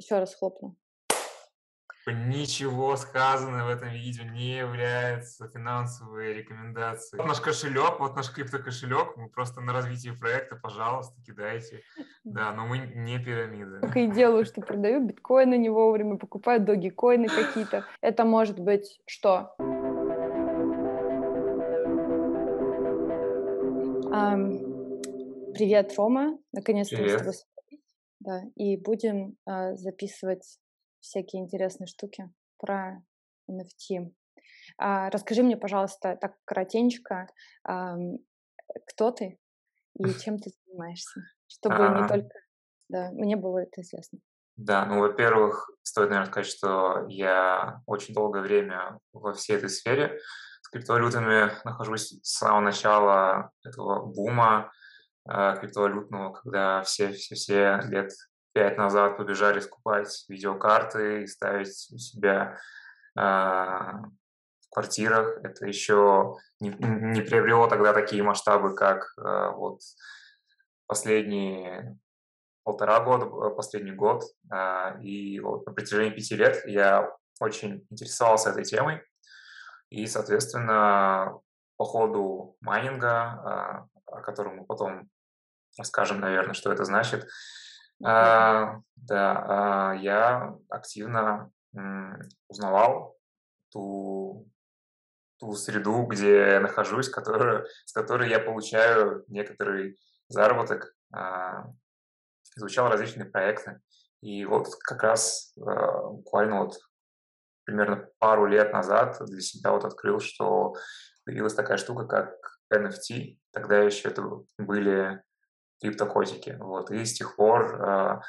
Еще раз хлопну. Ничего сказанного в этом видео не является финансовой рекомендацией. Вот наш кошелек, вот наш криптокошелек, мы просто на развитие проекта, пожалуйста, кидайте. Да, но мы не пирамида. Только и делаю, что продаю биткоины не вовремя, покупаю доги-коины какие-то. Это может быть что? Привет, Рома. Наконец-то мы с тобой да, и будем э, записывать всякие интересные штуки про NFT. А, расскажи мне, пожалуйста, так коротенько, э, кто ты и чем ты занимаешься, чтобы не только, да, мне было это известно. Да, ну, во-первых, стоит, наверное, сказать, что я очень долгое время во всей этой сфере с криптовалютами нахожусь с самого начала этого бума, криптовалютного, когда все, все, все лет пять назад побежали скупать видеокарты и ставить у себя э, в квартирах. Это еще не, не приобрело тогда такие масштабы, как э, вот последние полтора года, э, последний год. Э, и вот на протяжении пяти лет я очень интересовался этой темой. И, соответственно, по ходу майнинга, э, о котором мы потом расскажем, наверное, что это значит, а, да, а, я активно узнавал ту, ту среду, где я нахожусь, которую, с которой я получаю некоторый заработок, а, изучал различные проекты. И вот как раз а, буквально вот примерно пару лет назад для себя вот открыл, что появилась такая штука, как NFT. Тогда еще это были криптокотики. Вот. И с тех пор э,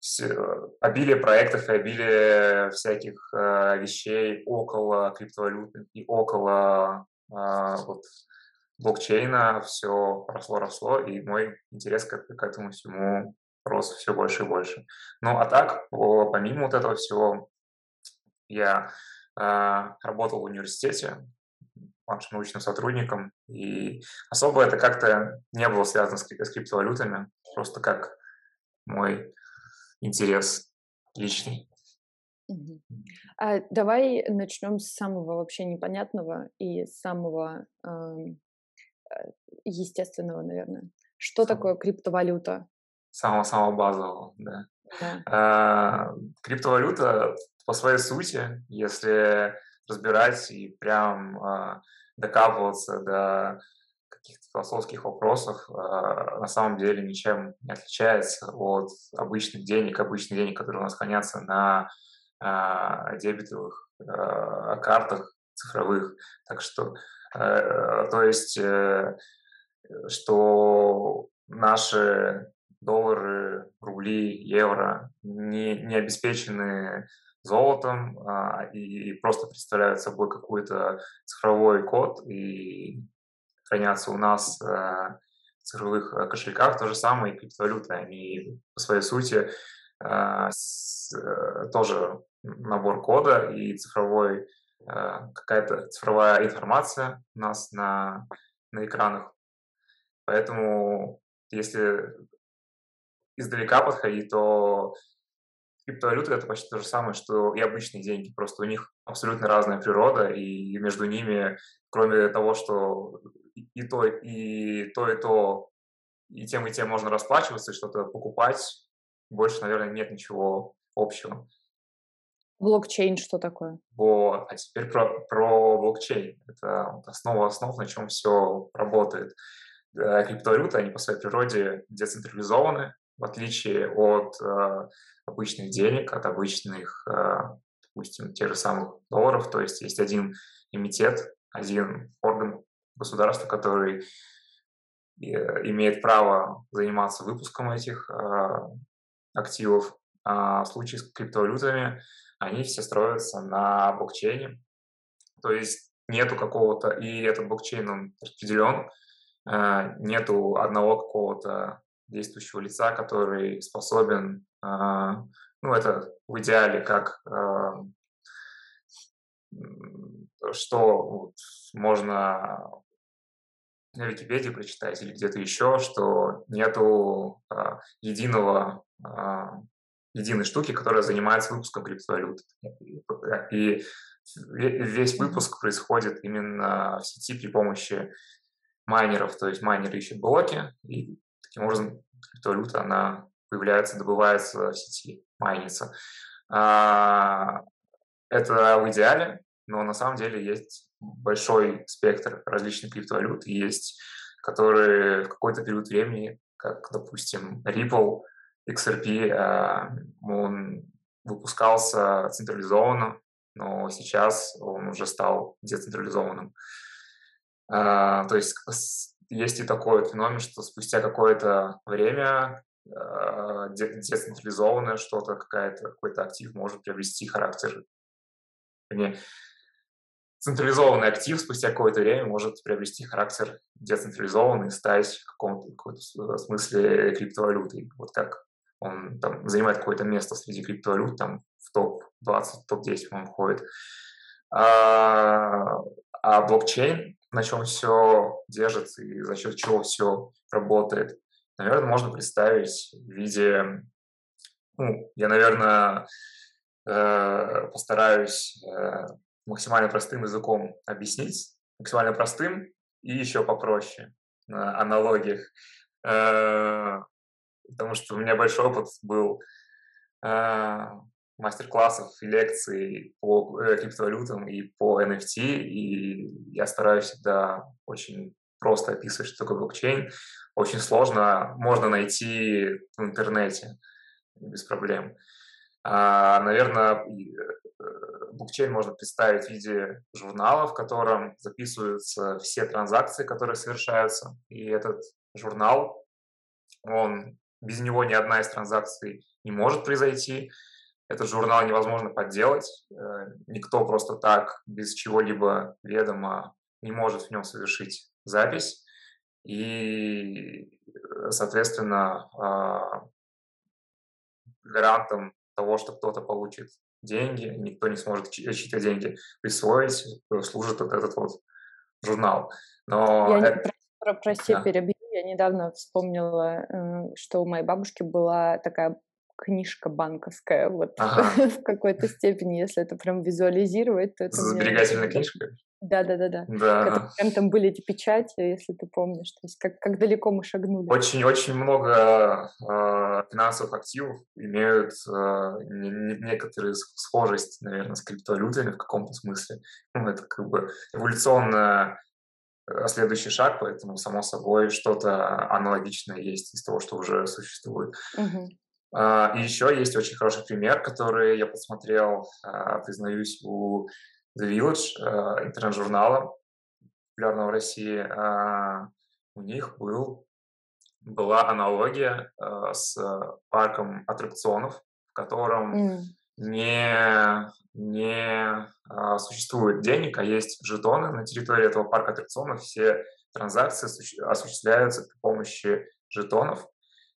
все, обилие проектов и обилие всяких э, вещей около криптовалюты и около э, вот, блокчейна все росло-росло, и мой интерес к, этому всему рос все больше и больше. Ну, а так, помимо вот этого всего, я э, работал в университете, нашим научным сотрудникам. И особо это как-то не было связано с, с криптовалютами, просто как мой интерес личный. А давай начнем с самого вообще непонятного и самого э, естественного, наверное. Что Сам... такое криптовалюта? Самого-самого базового, да. да. А, криптовалюта по своей сути, если разбирать и прям а, докапываться до каких-то философских вопросов, а, на самом деле ничем не отличается от обычных денег, обычных денег, которые у нас хранятся на а, дебетовых картах цифровых. Так что, э, то есть, э, что наши доллары, рубли, евро не, не обеспечены золотом а, и просто представляют собой какой-то цифровой код и хранятся у нас а, в цифровых э, кошельках. То же самое и криптовалюты. Они по своей сути а, с, а, тоже набор кода и цифровой а, какая-то цифровая информация у нас на, на экранах. Поэтому если издалека подходить, то криптовалюты это почти то же самое, что и обычные деньги. Просто у них абсолютно разная природа, и между ними, кроме того, что и то, и то, и то, и тем, и тем можно расплачиваться, и что-то покупать, больше, наверное, нет ничего общего. Блокчейн что такое? Вот. А теперь про, про блокчейн. Это основа основ, на чем все работает. Э, криптовалюты, они по своей природе децентрализованы, в отличие от э, обычных денег, от обычных, э, допустим, тех же самых долларов. То есть есть один эмитет, один орган государства, который э, имеет право заниматься выпуском этих э, активов. А в случае с криптовалютами они все строятся на блокчейне. То есть нету какого-то, и этот блокчейн, он распределен, нету одного какого-то действующего лица, который способен, а, ну, это в идеале как а, что можно на Википедии прочитать или где-то еще, что нету а, единого единой штуки, которая занимается выпуском криптовалют. И весь выпуск происходит именно в сети при помощи майнеров, то есть майнеры ищут блоки, и таким образом криптовалюта, она появляется, добывается в сети, майнится. А, это в идеале, но на самом деле есть большой спектр различных криптовалют, есть которые в какой-то период времени, как, допустим, Ripple, XRP, а, он выпускался централизованно, но сейчас он уже стал децентрализованным. А, то есть есть и такой феномен, что спустя какое-то время а, децентрализованное что-то, какая-то, какой-то актив может приобрести характер, не, централизованный актив спустя какое-то время может приобрести характер децентрализованный, стать в каком-то смысле криптовалютой. Вот как он там занимает какое-то место среди криптовалют, там в топ-20, топ-10 он входит. А, а блокчейн, на чем все держится и за счет чего все работает, наверное, можно представить в виде, ну, я, наверное, э, постараюсь э, максимально простым языком объяснить, максимально простым и еще попроще на аналогиях. Э, потому что у меня большой опыт был мастер-классов лекций по э, криптовалютам и по NFT, и я стараюсь всегда очень просто описывать, что такое блокчейн. Очень сложно, можно найти в интернете без проблем. А, наверное, э, блокчейн можно представить в виде журнала, в котором записываются все транзакции, которые совершаются. И этот журнал, он без него ни одна из транзакций не может произойти. Этот журнал невозможно подделать. Э, никто просто так, без чего-либо ведома, не может в нем совершить запись. И, э, соответственно, а, гарантом того, что кто-то получит деньги, никто не сможет чьи-то деньги присвоить, э, служит вот этот вот журнал. Но Я это... не, прости, да. перебью. Я недавно вспомнила, что у моей бабушки была такая книжка банковская, вот ага. в какой-то степени, если это прям визуализировать, то это... Сберегательная мне... книжка? Да, да, да, да. да. Прям там были эти печати, если ты помнишь, то есть как, как далеко мы шагнули. Очень-очень много э, финансовых активов имеют э, не, не, некоторые схожесть, наверное, с криптовалютами в каком-то смысле. Ну, это как бы эволюционно следующий шаг, поэтому, само собой, что-то аналогичное есть из того, что уже существует. Угу. А, и еще есть очень хороший пример, который я посмотрел, а, признаюсь, у The Village, а, интернет-журнала, популярного в России. У них был, была аналогия с парком аттракционов, в котором mm. не, не существует денег, а есть жетоны на территории этого парка аттракционов. Все транзакции осуществляются при помощи жетонов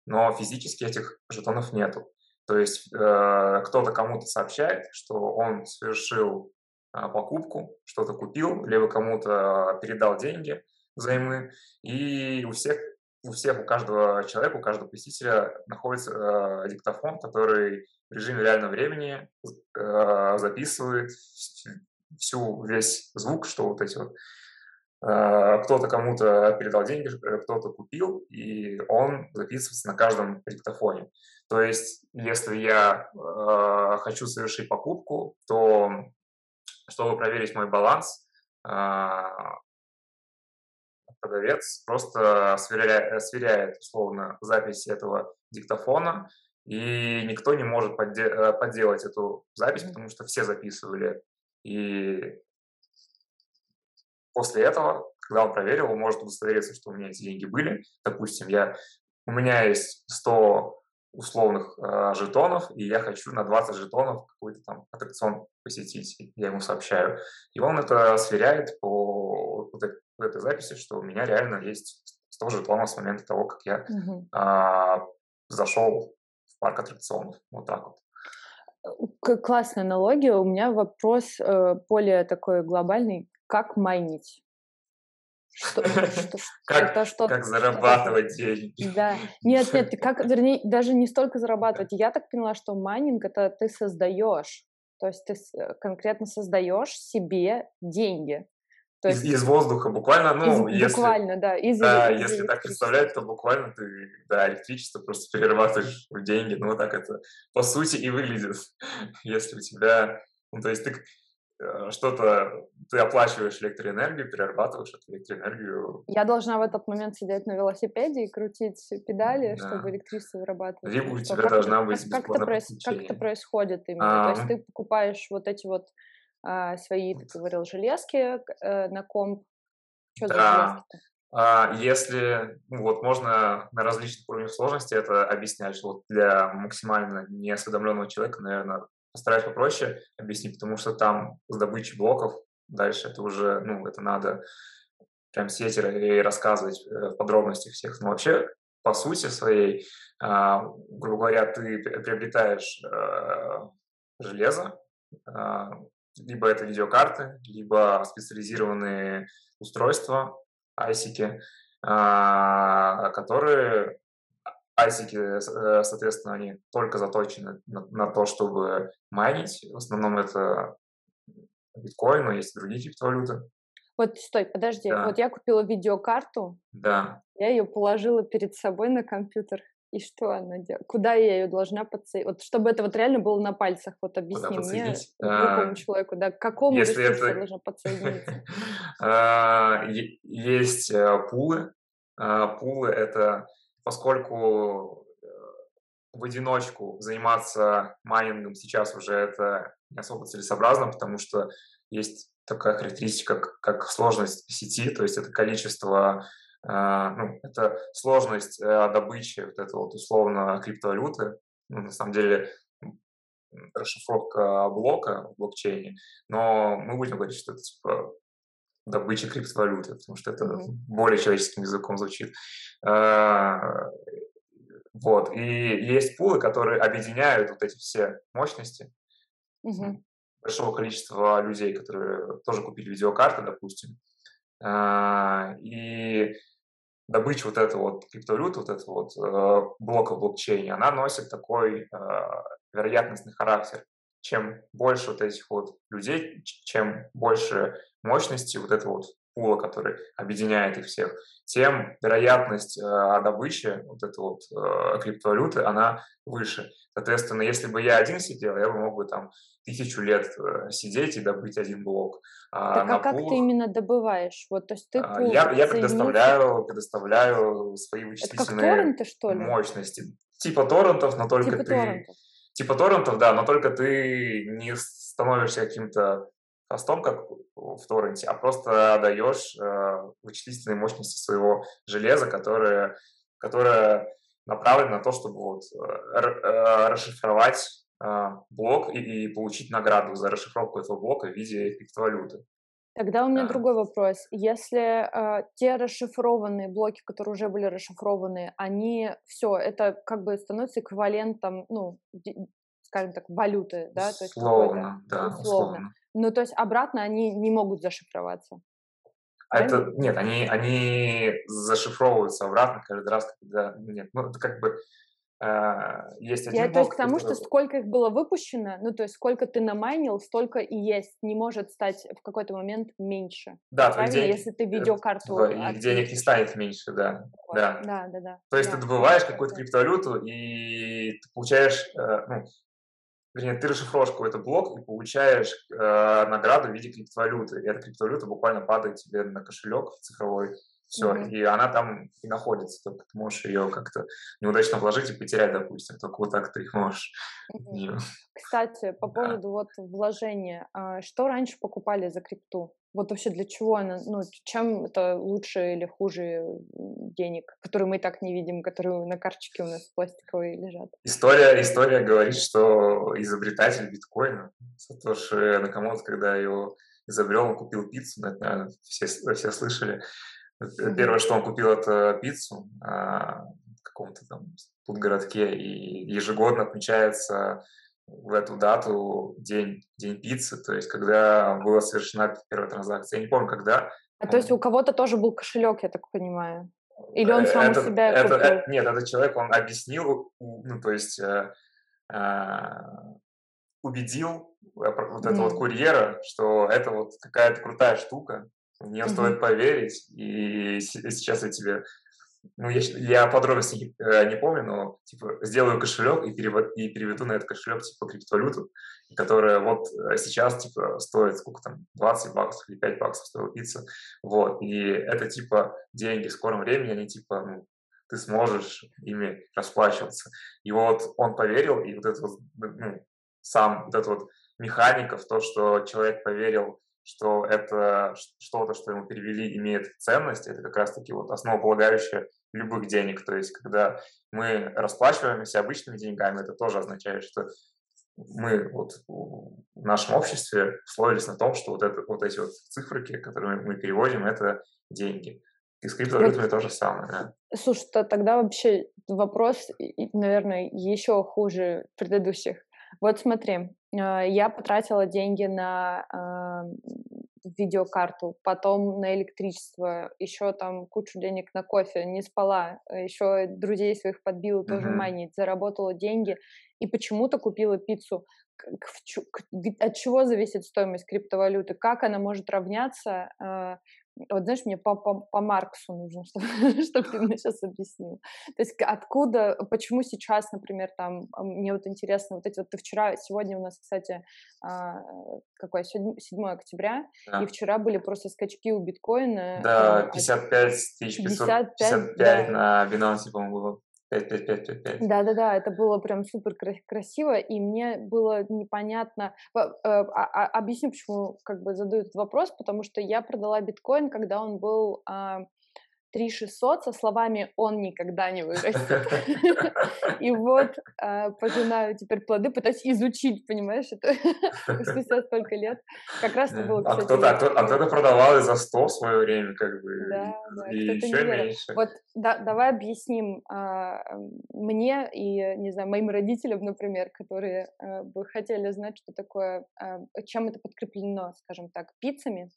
но физически этих жетонов нету. То есть э, кто-то кому-то сообщает, что он совершил э, покупку, что-то купил, либо кому-то передал деньги взаймы, и у всех, у всех, у каждого человека, у каждого посетителя находится э, диктофон, который в режиме реального времени э, записывает всю весь звук, что вот эти вот кто-то кому-то передал деньги, э, кто-то купил, и он записывается на каждом диктофоне. То есть, если я э, хочу совершить покупку, то чтобы проверить мой баланс, э, продавец просто сверяет, сверяет условно запись этого диктофона, и никто не может подде э, подделать эту запись, потому что все записывали. И После этого, когда он проверил, он может удостовериться, что у меня эти деньги были. Допустим, я, у меня есть 100 условных э, жетонов, и я хочу на 20 жетонов какой-то там аттракцион посетить. Я ему сообщаю. И он это сверяет по вот этой, записи, что у меня реально есть 100 жетонов с момента того, как я угу. э, зашел в парк аттракционов. Вот так вот. Классная аналогия. У меня вопрос э, более такой глобальный как майнить? Что, что, как, это что, как зарабатывать деньги. Да. Нет, нет, как, вернее, даже не столько зарабатывать. Я так поняла, что майнинг это ты создаешь. То есть ты э, конкретно создаешь себе деньги. То есть, из, из воздуха буквально, ну, из, если, буквально, да, из, да, из, если так представлять, то буквально ты, да, электричество просто перерабатываешь в деньги, ну, вот так это по сути и выглядит, если у тебя, ну, то есть ты что-то, ты оплачиваешь электроэнергию, перерабатываешь эту электроэнергию. Я должна в этот момент сидеть на велосипеде и крутить педали, да. чтобы электричество вырабатывать. Либо у тебя как должна быть как, как, это проис, как это происходит именно? А, То есть ты покупаешь вот эти вот а, свои, ты говорил, железки а, на комп. Что да. за железки-то? А, если, ну, вот можно на различных уровнях сложности это объяснять, что вот для максимально неосведомленного человека, наверное, постараюсь попроще объяснить, потому что там с добычей блоков дальше это уже, ну, это надо прям сидеть и рассказывать э, в подробностях всех. Но вообще, по сути своей, а, грубо говоря, ты приобретаешь э, железо, а, либо это видеокарты, либо специализированные устройства, айсики, а, которые Айсики, э, соответственно, они только заточены на, на то, чтобы майнить. В основном это биткоин, но есть и другие криптовалюты. Вот, стой, подожди. Да. Вот я купила видеокарту. Да. Я ее положила перед собой на компьютер. И что она делает? Куда я ее должна подсоединить? Вот чтобы это вот реально было на пальцах, вот объясни мне, другому а, человеку, да, к какому Если ресурсу это... я должна подсоединиться? А, есть э, пулы. А, пулы — это поскольку э, в одиночку заниматься майнингом сейчас уже это не особо целесообразно, потому что есть такая характеристика, как сложность сети, то есть это количество, э, ну, это сложность э, добычи вот этого вот условно криптовалюты, ну, на самом деле расшифровка блока в блокчейне, но мы будем говорить, что это типа добыча криптовалюты, потому что это mm-hmm. более человеческим языком звучит. А, вот. И есть пулы, которые объединяют вот эти все мощности mm-hmm. большого количества людей, которые тоже купили видеокарты, допустим. А, и добыча вот этого вот криптовалюты, вот этого вот э, блока в блокчейне, она носит такой э, вероятностный характер чем больше вот этих вот людей, чем больше мощности вот этого вот пула, который объединяет их всех, тем вероятность э, добычи вот этой вот э, криптовалюты, она выше. Соответственно, если бы я один сидел, я бы мог бы там тысячу лет э, сидеть и добыть один блок. А так а как пулах, ты именно добываешь? Вот, то есть ты пул я, я предоставляю, предоставляю свои вычислительные торренты, что ли? мощности. Типа торрентов, но только типа ты... Торрентов типа торрентов, да, но только ты не становишься каким-то хостом, как в торренте, а просто даешь э, вычислительные мощности своего железа, которое, которое направлено на то, чтобы вот, э, э, расшифровать э, блок и, и получить награду за расшифровку этого блока в виде криптовалюты. Тогда у меня да. другой вопрос. Если э, те расшифрованные блоки, которые уже были расшифрованы, они все, это как бы становится эквивалентом, ну, скажем так, валюты, да? То есть условно, да, условно. условно. Ну, то есть обратно они не могут зашифроваться. А это, нет, они, они зашифровываются обратно каждый раз, когда, нет, ну, это как бы Uh, есть один Я, блок, то есть к тому, который... что сколько их было выпущено, ну, то есть сколько ты намайнил, столько и есть. Не может стать в какой-то момент меньше. Да, Правильно, денег, если ты видеокарту... Да, и денег не станет меньше, да. Вот. Да. да, да, да. То есть да. ты добываешь какую-то криптовалюту, и ты получаешь, э, ну, вернее, ты расшифровываешь какой-то блок и получаешь э, награду в виде криптовалюты. И эта криптовалюта буквально падает тебе на кошелек цифровой, все, mm-hmm. и она там и находится, только ты можешь ее как-то неудачно вложить и потерять, допустим, только вот так ты их можешь. Mm-hmm. Кстати, по поводу да. вот вложения, а, что раньше покупали за крипту? Вот вообще для чего она, ну, чем это лучше или хуже денег, которые мы и так не видим, которые на карточке у нас пластиковые лежат? История, история говорит, что изобретатель биткоина, Сатоши Накамото, когда его изобрел, он купил пиццу, наверное, все, все слышали. Первое, что он купил, это пиццу а, в каком-то там тут городке, и ежегодно отмечается в эту дату день, день пиццы, то есть когда была совершена первая транзакция. Я не помню, когда, А то есть у кого-то тоже был кошелек, я так понимаю? Или он сам это, у себя это, купил? Это, нет, этот человек, он объяснил, ну, то есть э, э, убедил вот этого mm. вот курьера, что это вот какая-то крутая штука, в нее mm-hmm. стоит поверить, и сейчас я тебе ну, я, я подробности э, не помню, но, типа, сделаю кошелек и, перевод, и переведу на этот кошелек, типа, криптовалюту, которая вот э, сейчас, типа, стоит, сколько там, 20 баксов или 5 баксов стоила пицца, вот, и это, типа, деньги в скором времени, они, типа, ну, ты сможешь ими расплачиваться. И вот он поверил, и вот это вот, ну, сам вот этот вот механика в то, что человек поверил что это что-то, что ему перевели, имеет ценность, это как раз-таки вот основополагающее любых денег. То есть, когда мы расплачиваемся обычными деньгами, это тоже означает, что мы вот в нашем обществе условились на том, что вот, это, вот эти вот цифры, которые мы переводим, это деньги. И с криптовалютами то же самое, да. Слушай, то тогда вообще вопрос, наверное, еще хуже предыдущих. Вот смотри, я потратила деньги на а, видеокарту, потом на электричество, еще там кучу денег на кофе, не спала, еще друзей своих подбила тоже uh-huh. майнить, заработала деньги и почему-то купила пиццу. От чего зависит стоимость криптовалюты? Как она может равняться а, вот знаешь, мне по, по, по Марксу нужно, чтобы, чтобы ты мне сейчас объяснил. То есть откуда, почему сейчас, например, там, мне вот интересно, вот эти вот ты вчера, сегодня у нас, кстати, а, какое, 7 октября, да. и вчера были просто скачки у биткоина. Да, 55 тысяч 500, 55, 55 да. на Binance, по-моему, было. 5-5-5-5-5. Да-да-да, это было прям супер красиво, и мне было непонятно. Э, а, а, объясню, почему как бы задают этот вопрос, потому что я продала биткоин, когда он был 3600 со словами «он никогда не вырастет». И вот а, пожинаю теперь плоды, пытаюсь изучить, понимаешь, это спустя столько лет. Как раз это было, А кто-то продавал и за 100 в свое время, как бы, и еще меньше. Вот давай объясним а, мне и, не знаю, моим родителям, например, которые а, бы хотели знать, что такое, чем это подкреплено, скажем так, пиццами,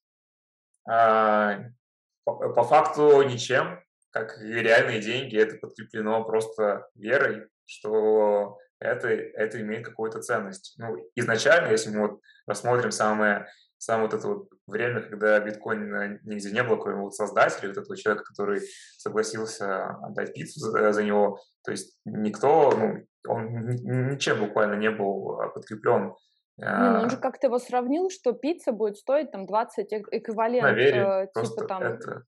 по, по факту ничем, как и реальные деньги, это подкреплено просто верой, что это, это имеет какую-то ценность. Ну, изначально, если мы вот рассмотрим самое, самое вот это вот время, когда биткоин нигде не было, кроме вот создателя, вот этого человека, который согласился отдать пиццу за, за него, то есть никто, ну, он ничем буквально не был подкреплен не, ну он же а. как-то его сравнил, что пицца будет стоить там 20 эквивалент, Наверие, э, типа там, это...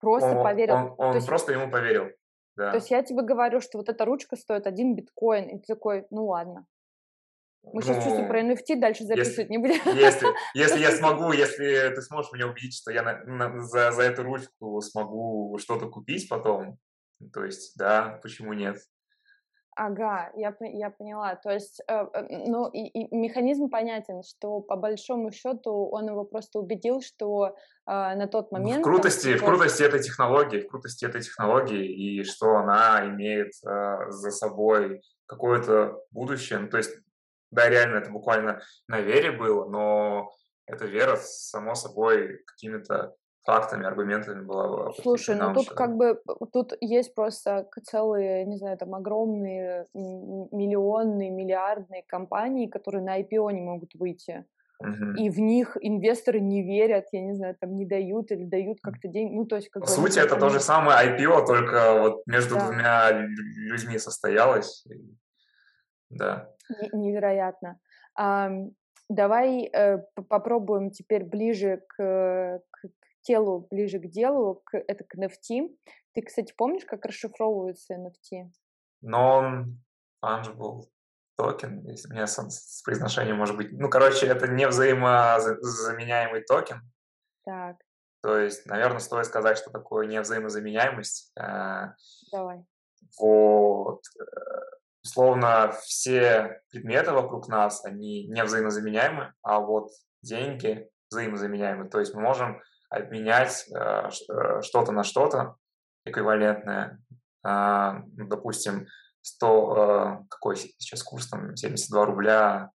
просто он, поверил. Он, он есть, просто ему поверил, да. То есть я тебе говорю, что вот эта ручка стоит один биткоин, и ты такой, ну ладно. Мы ну, сейчас чувствую про NFT дальше записывать если, не будем. Если, если я смогу, если ты сможешь меня убедить, что я на, на, за, за эту ручку смогу что-то купить потом, то есть, да, почему нет? Ага, я, я поняла. То есть, э, э, ну, и, и механизм понятен, что по большому счету он его просто убедил, что э, на тот момент... В крутости, там, в крутости этой технологии, в крутости этой технологии, и что она имеет э, за собой какое-то будущее. Ну, то есть, да, реально, это буквально на вере было, но эта вера, само собой, какими-то фактами, аргументами была Слушай, ну тут как бы, тут есть просто целые, не знаю, там огромные миллионные, миллиардные компании, которые на IPO не могут выйти. Угу. И в них инвесторы не верят, я не знаю, там не дают или дают как-то деньги. Ну, то есть, как По сути, это то же самое IPO, только вот между да. двумя людьми состоялось. Да. Невероятно. А, давай э, попробуем теперь ближе к, к, телу, ближе к делу, к, это к NFT. Ты, кстати, помнишь, как расшифровывается NFT? Non-fungible токен, если у меня с, произношением может быть. Ну, короче, это не взаимозаменяемый токен. Так. То есть, наверное, стоит сказать, что такое невзаимозаменяемость. Э, Давай. Вот. Условно, все предметы вокруг нас, они не взаимозаменяемы, а вот деньги взаимозаменяемы. То есть мы можем обменять э, э, что-то на что-то эквивалентное. А, ну, допустим, 100, э, какой сейчас курс, там, 72 рубля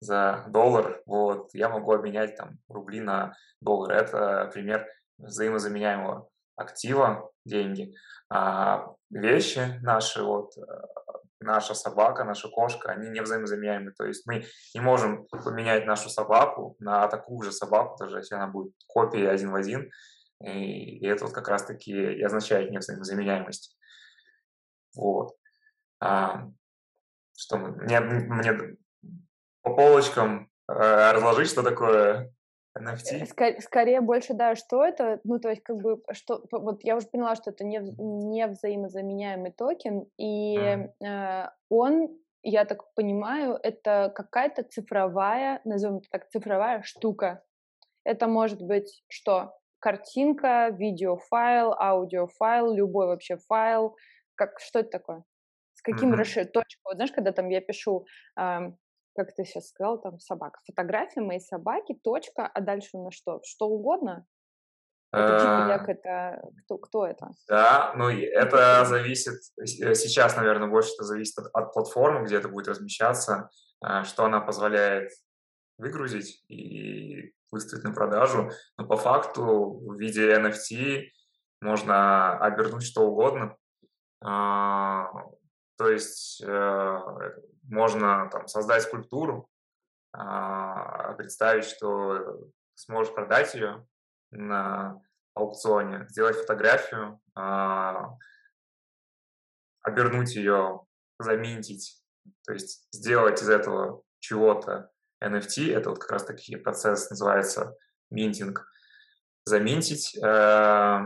за доллар, вот, я могу обменять там рубли на доллар. Это пример взаимозаменяемого актива, деньги, а вещи наши, вот наша собака, наша кошка, они не взаимозаменяемы. То есть мы не можем поменять нашу собаку на такую же собаку, даже если она будет копией один в один. И, это вот как раз-таки и означает невзаимозаменяемость. Вот. А, что мне, мне по полочкам э, разложить, что такое NFT? Скорее, скорее больше, да, что это, ну, то есть, как бы, что, вот я уже поняла, что это не, не взаимозаменяемый токен, и mm. э, он, я так понимаю, это какая-то цифровая, назовем это так, цифровая штука. Это может быть что? Картинка, видеофайл, аудиофайл, любой вообще файл. Как, что это такое? С каким mm-hmm. расширением? Вот знаешь, когда там я пишу э, как ты сейчас сказал, там собака. Фотография моей собаки, точка, а дальше на что? Что угодно? Это человек, а. это кто, кто это? Да, ну это зависит, э, сейчас, наверное, больше это зависит от, от платформы, где это будет размещаться, а, что она позволяет выгрузить и выставить на продажу. Но по факту в виде NFT можно обернуть что угодно. То есть э, можно там, создать скульптуру, а, представить, что сможешь продать ее на аукционе, сделать фотографию, а, обернуть ее, заминтить, то есть сделать из этого чего-то NFT, это вот как раз таки процесс называется минтинг, заминтить, э,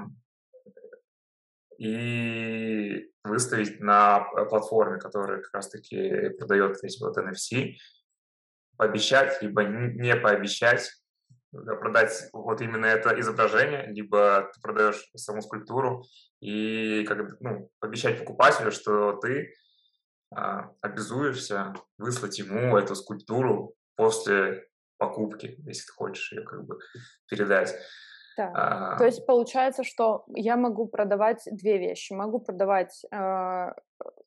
и выставить на платформе, которая как раз-таки продает эти вот NFC, пообещать, либо не пообещать, продать вот именно это изображение, либо ты продаешь саму скульптуру и как ну, обещать покупателю, что ты а, обязуешься выслать ему эту скульптуру после покупки, если ты хочешь ее как бы передать. Да. А... То есть получается, что я могу продавать две вещи. Могу продавать э,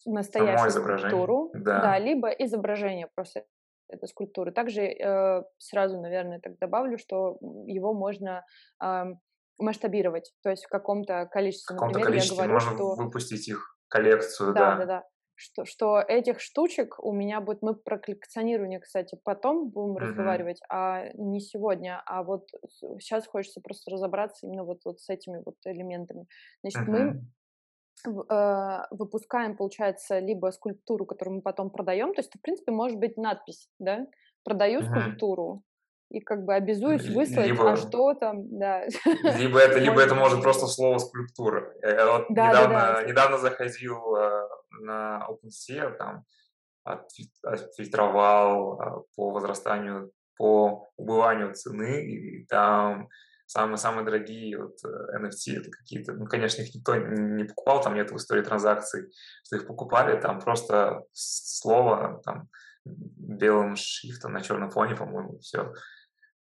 настоящую скульптуру, да. да, либо изображение просто этой скульптуры. Также э, сразу, наверное, так добавлю, что его можно э, масштабировать, то есть в каком-то количестве. В каком-то Например, количестве я говорю, можно что... выпустить их коллекцию, да. Да, да, да что, что этих штучек у меня будет, мы про коллекционирование, кстати, потом будем mm-hmm. разговаривать, а не сегодня, а вот сейчас хочется просто разобраться именно вот, вот с этими вот элементами. Значит, mm-hmm. мы э, выпускаем, получается, либо скульптуру, которую мы потом продаем, то есть, в принципе, может быть надпись, да, продаю mm-hmm. скульптуру, и как бы обязуюсь выслать, либо, а что там, да. Либо это, либо это может просто слово скульптура. Я вот да, недавно, да, да. недавно заходил э, на OpenSea, там отфильтровал э, по возрастанию, по убыванию цены, и там самые-самые дорогие вот NFT э, это какие-то, ну, конечно, их никто не покупал, там нет в истории транзакций, что их покупали, там просто слово, там белым шрифтом на черном фоне, по-моему, все.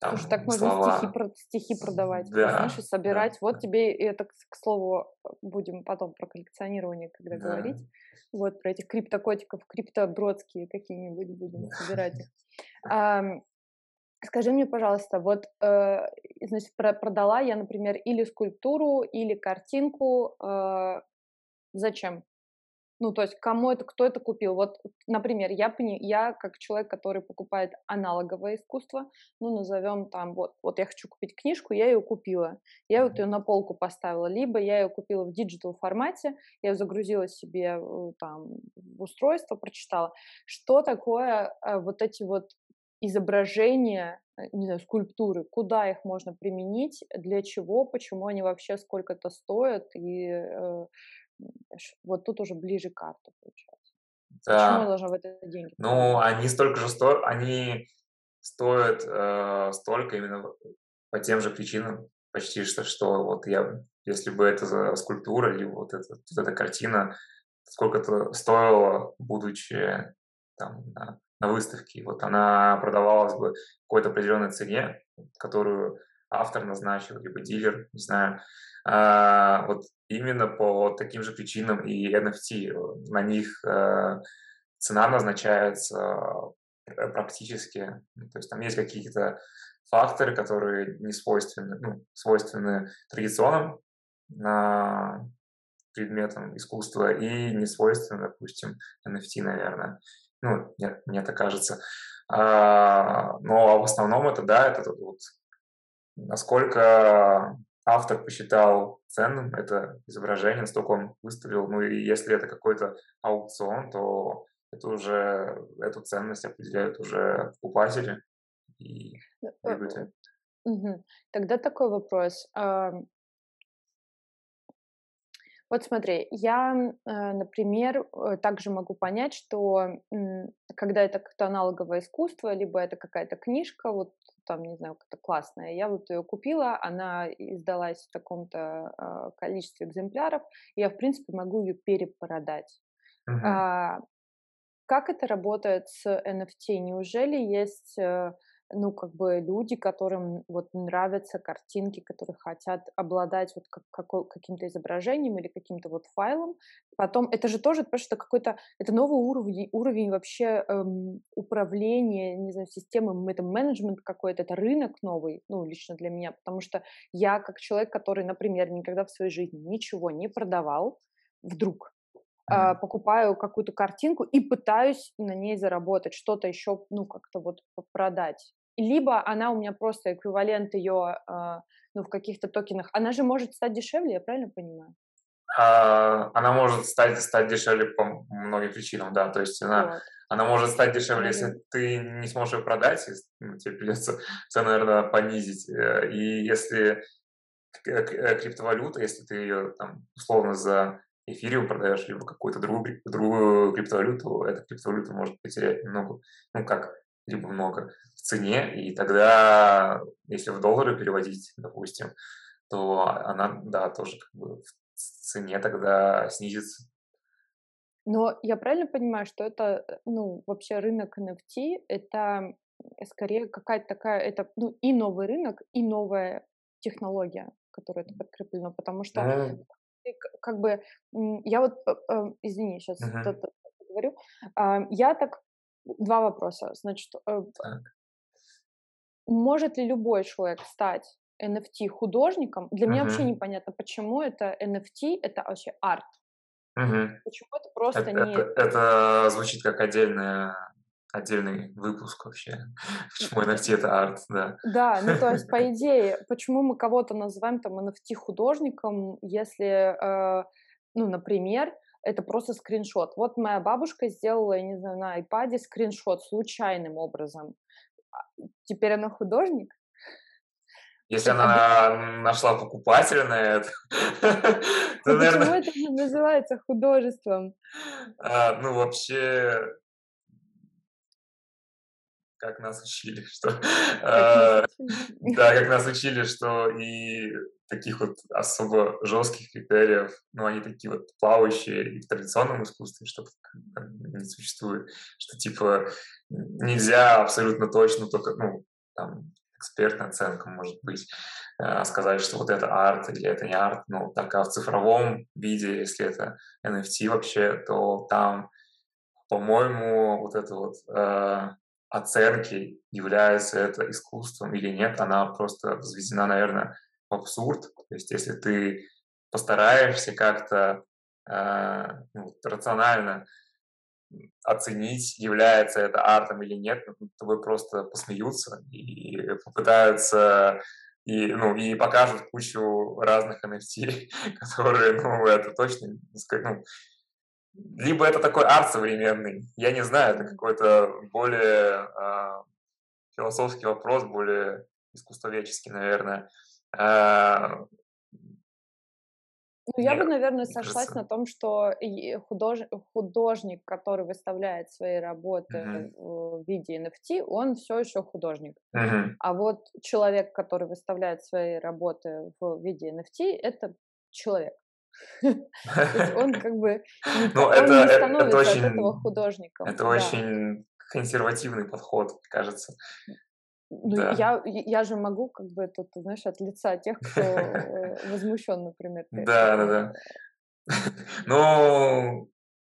Там Слушай, так можно слова. стихи, про, стихи продавать, да, знаешь, и собирать. Да, вот да. тебе, это, к слову, будем потом про коллекционирование, когда да. говорить. Вот про этих криптокотиков, криптобродские какие-нибудь будем собирать их. А, скажи мне, пожалуйста, вот, э, значит, продала я, например, или скульптуру, или картинку. Э, зачем? Ну, то есть кому это, кто это купил? Вот, например, я, я как человек, который покупает аналоговое искусство, ну, назовем там, вот, вот я хочу купить книжку, я ее купила, я вот ее на полку поставила, либо я ее купила в digital формате, я ее загрузила себе э, там в устройство, прочитала. Что такое э, вот эти вот изображения, э, не знаю, скульптуры, куда их можно применить, для чего, почему они вообще сколько-то стоят? И вот тут уже ближе к карту получается. Да. Почему я должна в это деньги? Ну, они столько же стоят, они стоят э, столько именно по тем же причинам почти что, что вот я, если бы это за скульптура или вот, это, вот эта картина, сколько это стоило, будучи там на, на выставке, вот она продавалась бы какой-то определенной цене, которую автор назначил, либо дилер, не знаю, а, вот именно по таким же причинам и NFT. На них э, цена назначается практически. Ну, то есть там есть какие-то факторы, которые не свойственны, ну, свойственны традиционным на предметам искусства и не свойственны, допустим, NFT, наверное. Ну, нет, мне так кажется. А, но в основном это, да, это вот насколько автор посчитал ценным это изображение, настолько он выставил. Ну и если это какой-то аукцион, то это уже, эту ценность определяют уже покупатели и прибыли. Угу. Тогда такой вопрос. Вот смотри, я, э, например, э, также могу понять, что когда это как-то аналоговое искусство, либо это какая-то книжка, вот там, не знаю, как-то классная, я вот ее купила, она издалась в таком-то а, количестве экземпляров, и я, в принципе, могу ее перепродать. Uh-huh. А, как это работает с NFT? Неужели есть э, ну, как бы люди, которым вот нравятся картинки, которые хотят обладать вот как, какой, каким-то изображением или каким-то вот файлом. Потом, это же тоже, потому что какой-то, это новый уровень, уровень вообще эм, управления, не знаю, системы, это менеджмент какой-то, это рынок новый, ну, лично для меня, потому что я как человек, который, например, никогда в своей жизни ничего не продавал, вдруг Uh, покупаю какую-то картинку и пытаюсь на ней заработать, что-то еще, ну, как-то вот продать либо она у меня просто эквивалент ее, а, ну, в каких-то токенах. Она же может стать дешевле, я правильно понимаю? А, она может стать, стать дешевле по многим причинам, да. То есть она, вот. она может стать дешевле, если ты не сможешь ее продать, ну, тебе придется цену, наверное, понизить. Э, и если э, криптовалюта, если ты ее там условно за эфириум продаешь, либо какую-то другую, другую криптовалюту, эта криптовалюта может потерять много, ну как, либо много в цене, и тогда, если в доллары переводить, допустим, то она, да, тоже как бы в цене тогда снизится. Но я правильно понимаю, что это, э, ну, вообще рынок NFT, это скорее какая-то такая, это, ну, и новый рынок, и новая технология, которая это подкреплено, потому что mm. Как бы, я вот, э, э, извини, сейчас uh-huh. говорю, я так Два вопроса. Значит, э, может ли любой человек стать NFT художником? Для uh-huh. меня вообще непонятно, почему это NFT, это вообще арт. Uh-huh. Почему это просто это, не... Это, это звучит как отдельная отдельный выпуск вообще. Почему NFT это арт, да. Да, ну то есть, по идее, почему мы кого-то называем там NFT художником, если, э, ну, например, это просто скриншот. Вот моя бабушка сделала, я не знаю, на iPad скриншот случайным образом. А, теперь она художник? Если она нашла покупателя на это, то, ну, наверное... Почему это не называется художеством? А, ну, вообще, как нас учили, что... Э, да, как нас учили, что и таких вот особо жестких критериев, ну, они такие вот плавающие и в традиционном искусстве, что не существует, что типа нельзя абсолютно точно только, ну, там, экспертная оценка может быть, э, сказать, что вот это арт или это не арт, ну, так а в цифровом виде, если это NFT вообще, то там, по-моему, вот это вот э, оценки, является это искусством или нет, она просто взведена, наверное, в абсурд. То есть если ты постараешься как-то э, ну, рационально оценить, является это артом или нет, ну, тобой просто посмеются и попытаются и, ну, и покажут кучу разных NFT, которые, ну, это точно, ну, либо это такой арт современный, я не знаю, это какой-то более э, философский вопрос, более искусствоведческий, наверное. Э, ну, я бы, наверное, сошлась кажется... на том, что худож... художник, который выставляет свои работы uh-huh. в виде NFT, он все еще художник. Uh-huh. А вот человек, который выставляет свои работы в виде NFT, это человек. Он как бы ну, не э, становится от этого художником. Это очень консервативный подход, кажется. Ну, да. я, я же могу, как бы, тут, знаешь, от лица тех, кто э, возмущен, например. Да, да, да. Ну,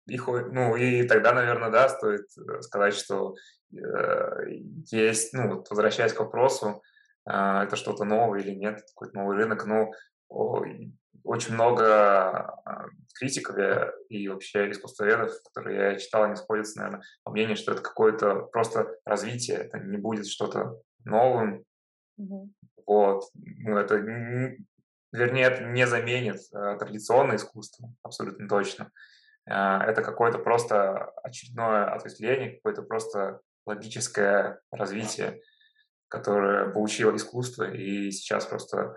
их, ну, и тогда, наверное, да, стоит э, сказать, что э, есть, ну, возвращаясь к вопросу, э, это что-то новое или нет, какой-то новый рынок, ну, очень много а, критиков и вообще искусствоведов, которые я читал, они сходятся, наверное, по мнению, что это какое-то просто развитие, это не будет что-то новым. Mm-hmm. Вот. Ну, это, вернее, это не заменит а, традиционное искусство, абсолютно точно. А, это какое-то просто очередное ответвление, какое-то просто логическое развитие, которое получило искусство, и сейчас просто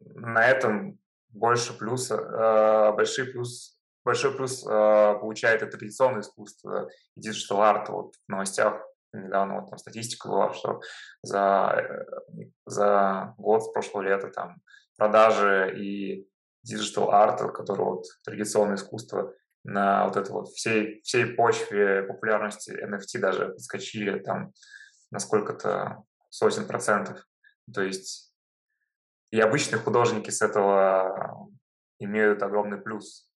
на этом больше плюса, э, большой плюс, большой плюс э, получает это традиционное искусство и digital art. Вот в новостях недавно вот там статистика была, что за, э, за год с прошлого лета там продажи и digital art а, который вот традиционное искусство, на вот это вот всей, всей почве популярности NFT даже подскочили там на сколько-то сотен процентов. То есть и обычные художники с этого имеют огромный плюс.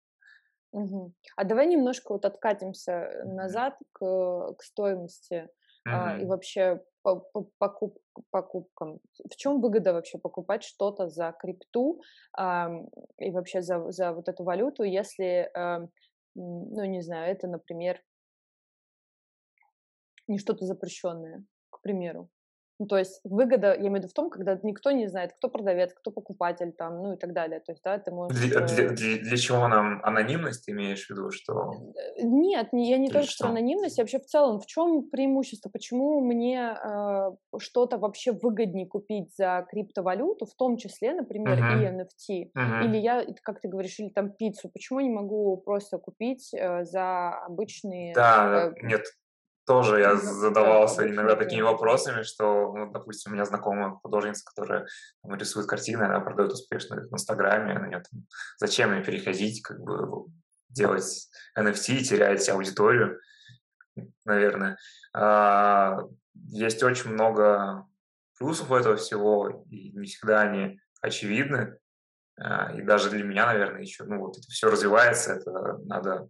Угу. А давай немножко вот откатимся назад к, к стоимости угу. а, и вообще по, по покуп, покупкам. В чем выгода вообще покупать что-то за крипту а, и вообще за, за вот эту валюту, если, а, ну не знаю, это, например, не что-то запрещенное, к примеру. Ну, то есть выгода, я имею в виду в том, когда никто не знает, кто продавец, кто покупатель, там, ну и так далее. То есть, да, ты можешь... Для, для, э для, чего нам анонимность, ты имеешь в виду, что... Э, нет, я не только что? анонимность, я вообще в целом, в чем преимущество, почему мне э, что-то вообще выгоднее купить за криптовалюту, в том числе, например, uh-huh. и NFT, uh-huh. или я, как ты говоришь, или там пиццу, почему не могу просто купить э, за обычные... Да, э, нет, тоже я задавался иногда такими вопросами, что, ну, допустим, у меня знакомая художница, которая там, рисует картины, она продает успешно в Инстаграме, она нет, зачем мне переходить, как бы делать NFT, терять аудиторию, наверное. А, есть очень много плюсов этого всего, и не всегда они очевидны. А, и даже для меня, наверное, еще, ну, вот это все развивается, это надо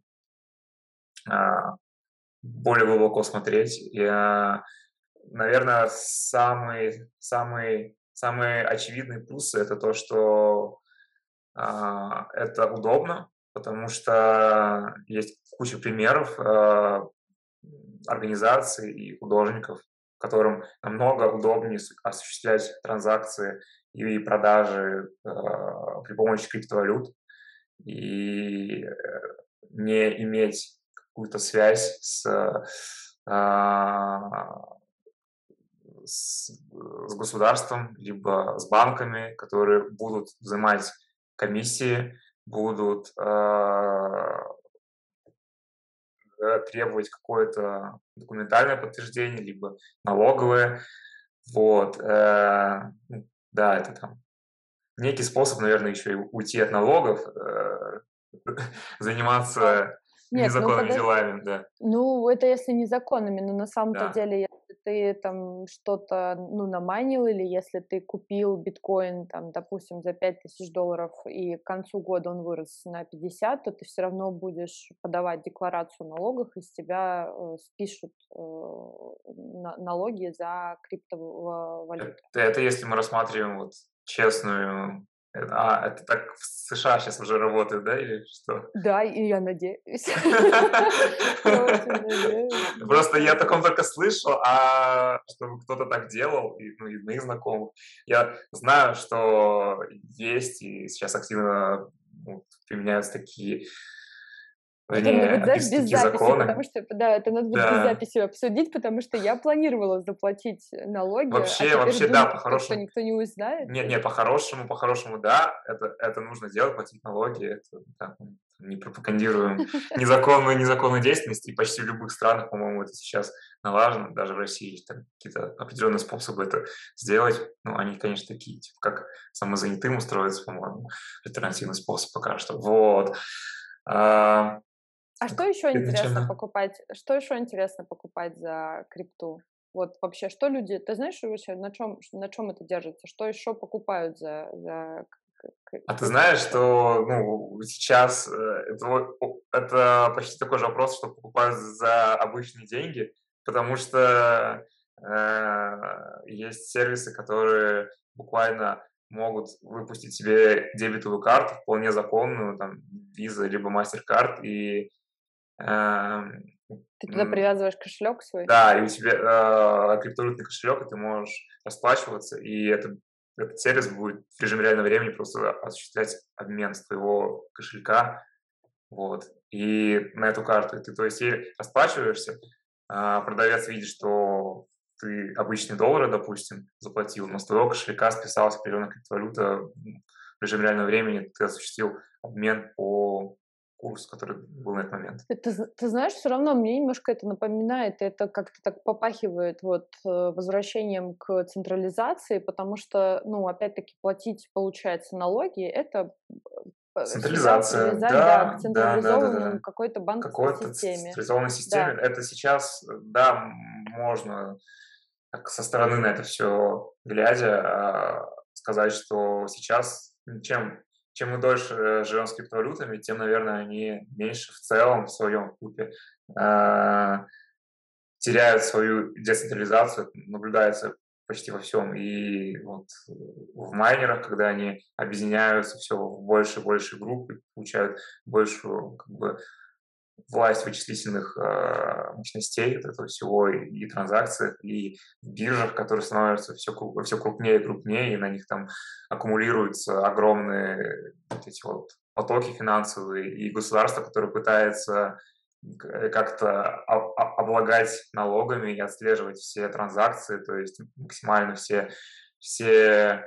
а, более глубоко смотреть. Я, наверное, самый, самый, самые очевидные плюсы это то, что а, это удобно, потому что есть куча примеров а, организаций и художников, которым намного удобнее осуществлять транзакции и продажи э, при помощи криптовалют и э, не иметь какую-то связь с, а, с, с государством, либо с банками, которые будут взимать комиссии, будут э, требовать какое-то документальное подтверждение, либо налоговое. Вот. Э, ну, да, это там некий способ, наверное, еще и уйти от налогов, э, заниматься нет, незаконными ну, делами, да. Ну, это если незаконными, но на самом-то да. деле, если ты там что-то, ну, наманил, или если ты купил биткоин, там, допустим, за 5000 долларов, и к концу года он вырос на 50, то ты все равно будешь подавать декларацию о налогах, и с тебя э, спишут э, на, налоги за криптовалюту. Это, это если мы рассматриваем вот честную а, это так в США сейчас уже работает, да, или что? Да, и я надеюсь. Просто я о таком только слышал, а чтобы кто-то так делал, ну, из моих знакомых. Я знаю, что есть, и сейчас активно ну, применяются такие это надо без записи, законы. потому что, да, это надо будет да. без записи обсудить, потому что я планировала заплатить налоги, а вообще, а вообще, да, по-хорошему. Что никто не узнает. Нет, нет, по-хорошему, по-хорошему, да, это, это нужно делать, платить налоги, это, да, не пропагандируем незаконную, незаконную деятельность, и почти в любых странах, по-моему, это сейчас налажено, даже в России есть какие-то определенные способы это сделать, ну, они, конечно, такие, типа, как самозанятым устроиться, по-моему, альтернативный способ пока что, вот. А, а что еще интересно покупать? Что еще интересно покупать за крипту? Вот вообще, что люди, ты знаешь вообще, на чем, на чем это держится? Что еще покупают за, за А ты знаешь, что ну, сейчас э, это, это почти такой же вопрос, что покупают за обычные деньги, потому что э, есть сервисы, которые буквально могут выпустить себе дебетовую карту, вполне законную, там, Visa либо MasterCard, и ты туда привязываешь кошелек свой? Да, и у тебя э, криптовалютный кошелек, и ты можешь расплачиваться, и это, этот сервис будет в режиме реального времени просто осуществлять обмен с твоего кошелька, вот, и на эту карту. ты, то есть, расплачиваешься, э, продавец видит, что ты обычные доллары, допустим, заплатил, но с твоего кошелька списалась определенная криптовалюта в режиме реального времени, ты осуществил обмен по курс, который был на этот момент. Ты, ты знаешь, все равно мне немножко это напоминает, это как-то так попахивает вот э, возвращением к централизации, потому что, ну, опять-таки, платить, получается, налоги, это э, Централизация, да, да, к централизованной да, да, да. какой-то банковской какой системе. централизованной системе. Да. Это сейчас, да, можно так, со стороны на это все глядя а, сказать, что сейчас чем чем мы дольше э, живем с криптовалютами, тем, наверное, они меньше в целом в своем купе э, теряют свою децентрализацию, наблюдается почти во всем. И вот в майнерах, когда они объединяются все в больше и больше группы, получают большую как бы, власть вычислительных э, мощностей от этого всего и, и транзакциях, и биржах, которые становятся все, все крупнее и крупнее, и на них там аккумулируются огромные вот эти вот потоки финансовые, и государство, которое пытается как-то облагать налогами и отслеживать все транзакции, то есть максимально все, все э,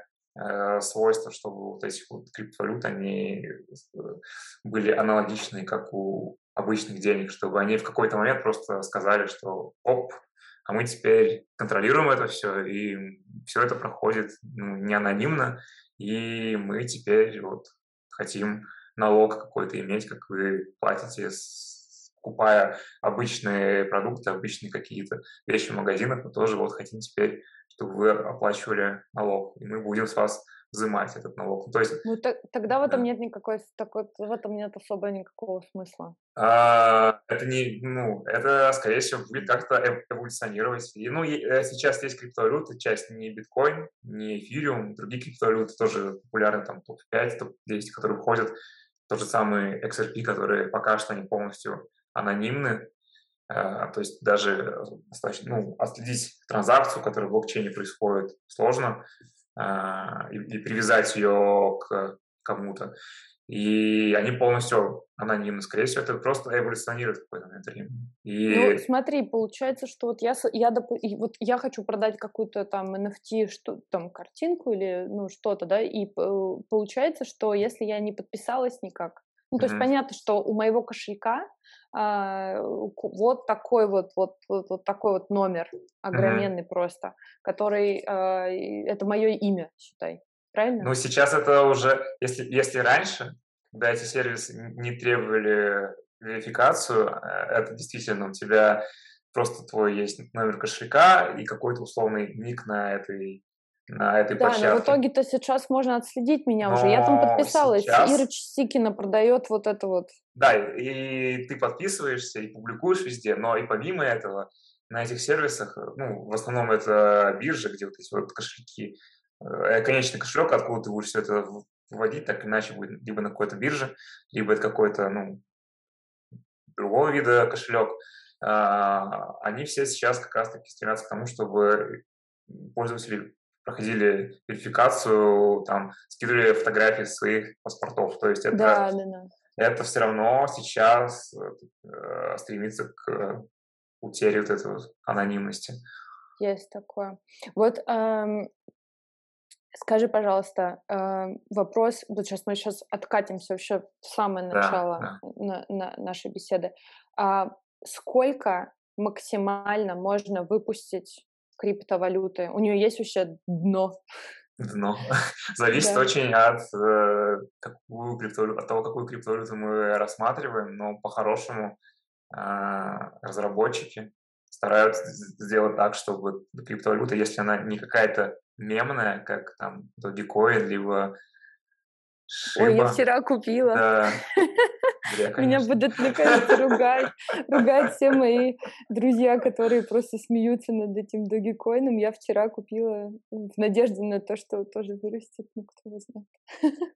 свойства, чтобы вот эти вот криптовалют, они э, были аналогичны, как у обычных денег, чтобы они в какой-то момент просто сказали, что оп, а мы теперь контролируем это все, и все это проходит ну, не анонимно, и мы теперь вот хотим налог какой-то иметь, как вы платите, скупая обычные продукты, обычные какие-то вещи в магазинах, мы тоже вот хотим теперь, чтобы вы оплачивали налог, и мы будем с вас взимать этот налог. то есть, ну, так, тогда в этом да. нет никакой, такой, в этом нет особо никакого смысла. А, это не, ну, это, скорее всего, будет как-то эволюционировать. И, ну, э, сейчас есть криптовалюты, часть не биткоин, не эфириум, другие криптовалюты тоже популярны, там, топ-5, топ-10, которые входят. Тот же самый XRP, которые пока что они полностью анонимны, а, то есть даже достаточно, ну, отследить транзакцию, которая в блокчейне происходит, сложно. А, и, и привязать ее к кому-то. И они полностью анонимны. Скорее всего, это просто эволюционирует в какой-то момент времени. И... Ну, смотри, получается, что вот я, я, доп... вот я хочу продать какую-то там NFT, что, там, картинку или ну, что-то, да, и получается, что если я не подписалась никак, ну, то mm-hmm. есть понятно, что у моего кошелька вот такой вот, вот, вот, вот такой вот номер огроменный mm-hmm. просто, который, а, это мое имя, считай, правильно? Ну, сейчас это уже, если, если раньше, когда эти сервисы не требовали верификацию, э, это действительно у тебя просто твой есть номер кошелька и какой-то условный ник на этой на этой да, площадке. но в итоге-то сейчас можно отследить меня но уже. Я там подписалась. Сейчас... Ира Чистикина продает вот это вот. Да, и ты подписываешься и публикуешь везде, но и помимо этого на этих сервисах, ну, в основном это биржа, где вот эти вот кошельки, э, конечный кошелек, откуда ты будешь все это вводить, так иначе будет либо на какой-то бирже, либо это какой-то, ну, другого вида кошелек. А, они все сейчас как раз-таки стремятся к тому, чтобы пользователи проходили верификацию, там, скидывали фотографии своих паспортов. То есть это, да, да, да. это все равно сейчас э, стремится к утере вот этой вот анонимности. Есть такое. Вот эм, скажи, пожалуйста, э, вопрос, вот сейчас мы сейчас откатимся вообще в самое начало да, да. На, на нашей беседы. А сколько максимально можно выпустить криптовалюты? У нее есть вообще дно? Дно. Зависит да. очень от, э, какую криптовалюту, от того, какую криптовалюту мы рассматриваем, но по-хорошему э, разработчики стараются сделать так, чтобы криптовалюта, если она не какая-то мемная, как там Dogecoin, либо Ой, я вчера купила. Да. Меня будут, мне кажется, ругать, ругать все мои друзья, которые просто смеются над этим догикоином. Я вчера купила в надежде на то, что тоже вырастет, ну кто его знает.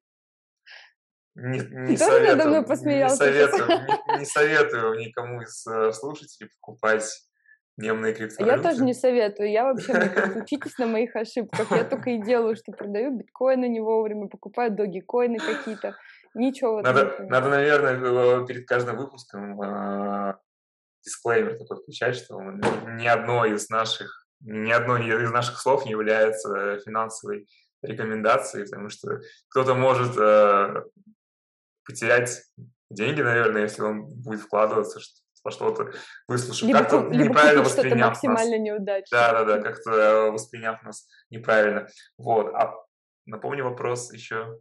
Не, не, советую, не, советую, не, не советую никому из э, слушателей покупать мемные криптовалюты. Я тоже не советую. Я вообще, учитесь на моих ошибках. Я только и делаю, что продаю биткоины не вовремя, покупаю доги-коины какие-то. Ничего. Надо, надо, наверное, перед каждым выпуском э, дисклеймер такой включать, что ни одно из наших, ни одно из наших слов не является финансовой рекомендацией, потому что кто-то может э, потерять деньги, наверное, если он будет вкладываться во что-то, выслушав, как-то неправильно восприняв максимально нас. неудачно. Да, да, да, как-то восприняв нас неправильно. Вот. А напомню вопрос еще.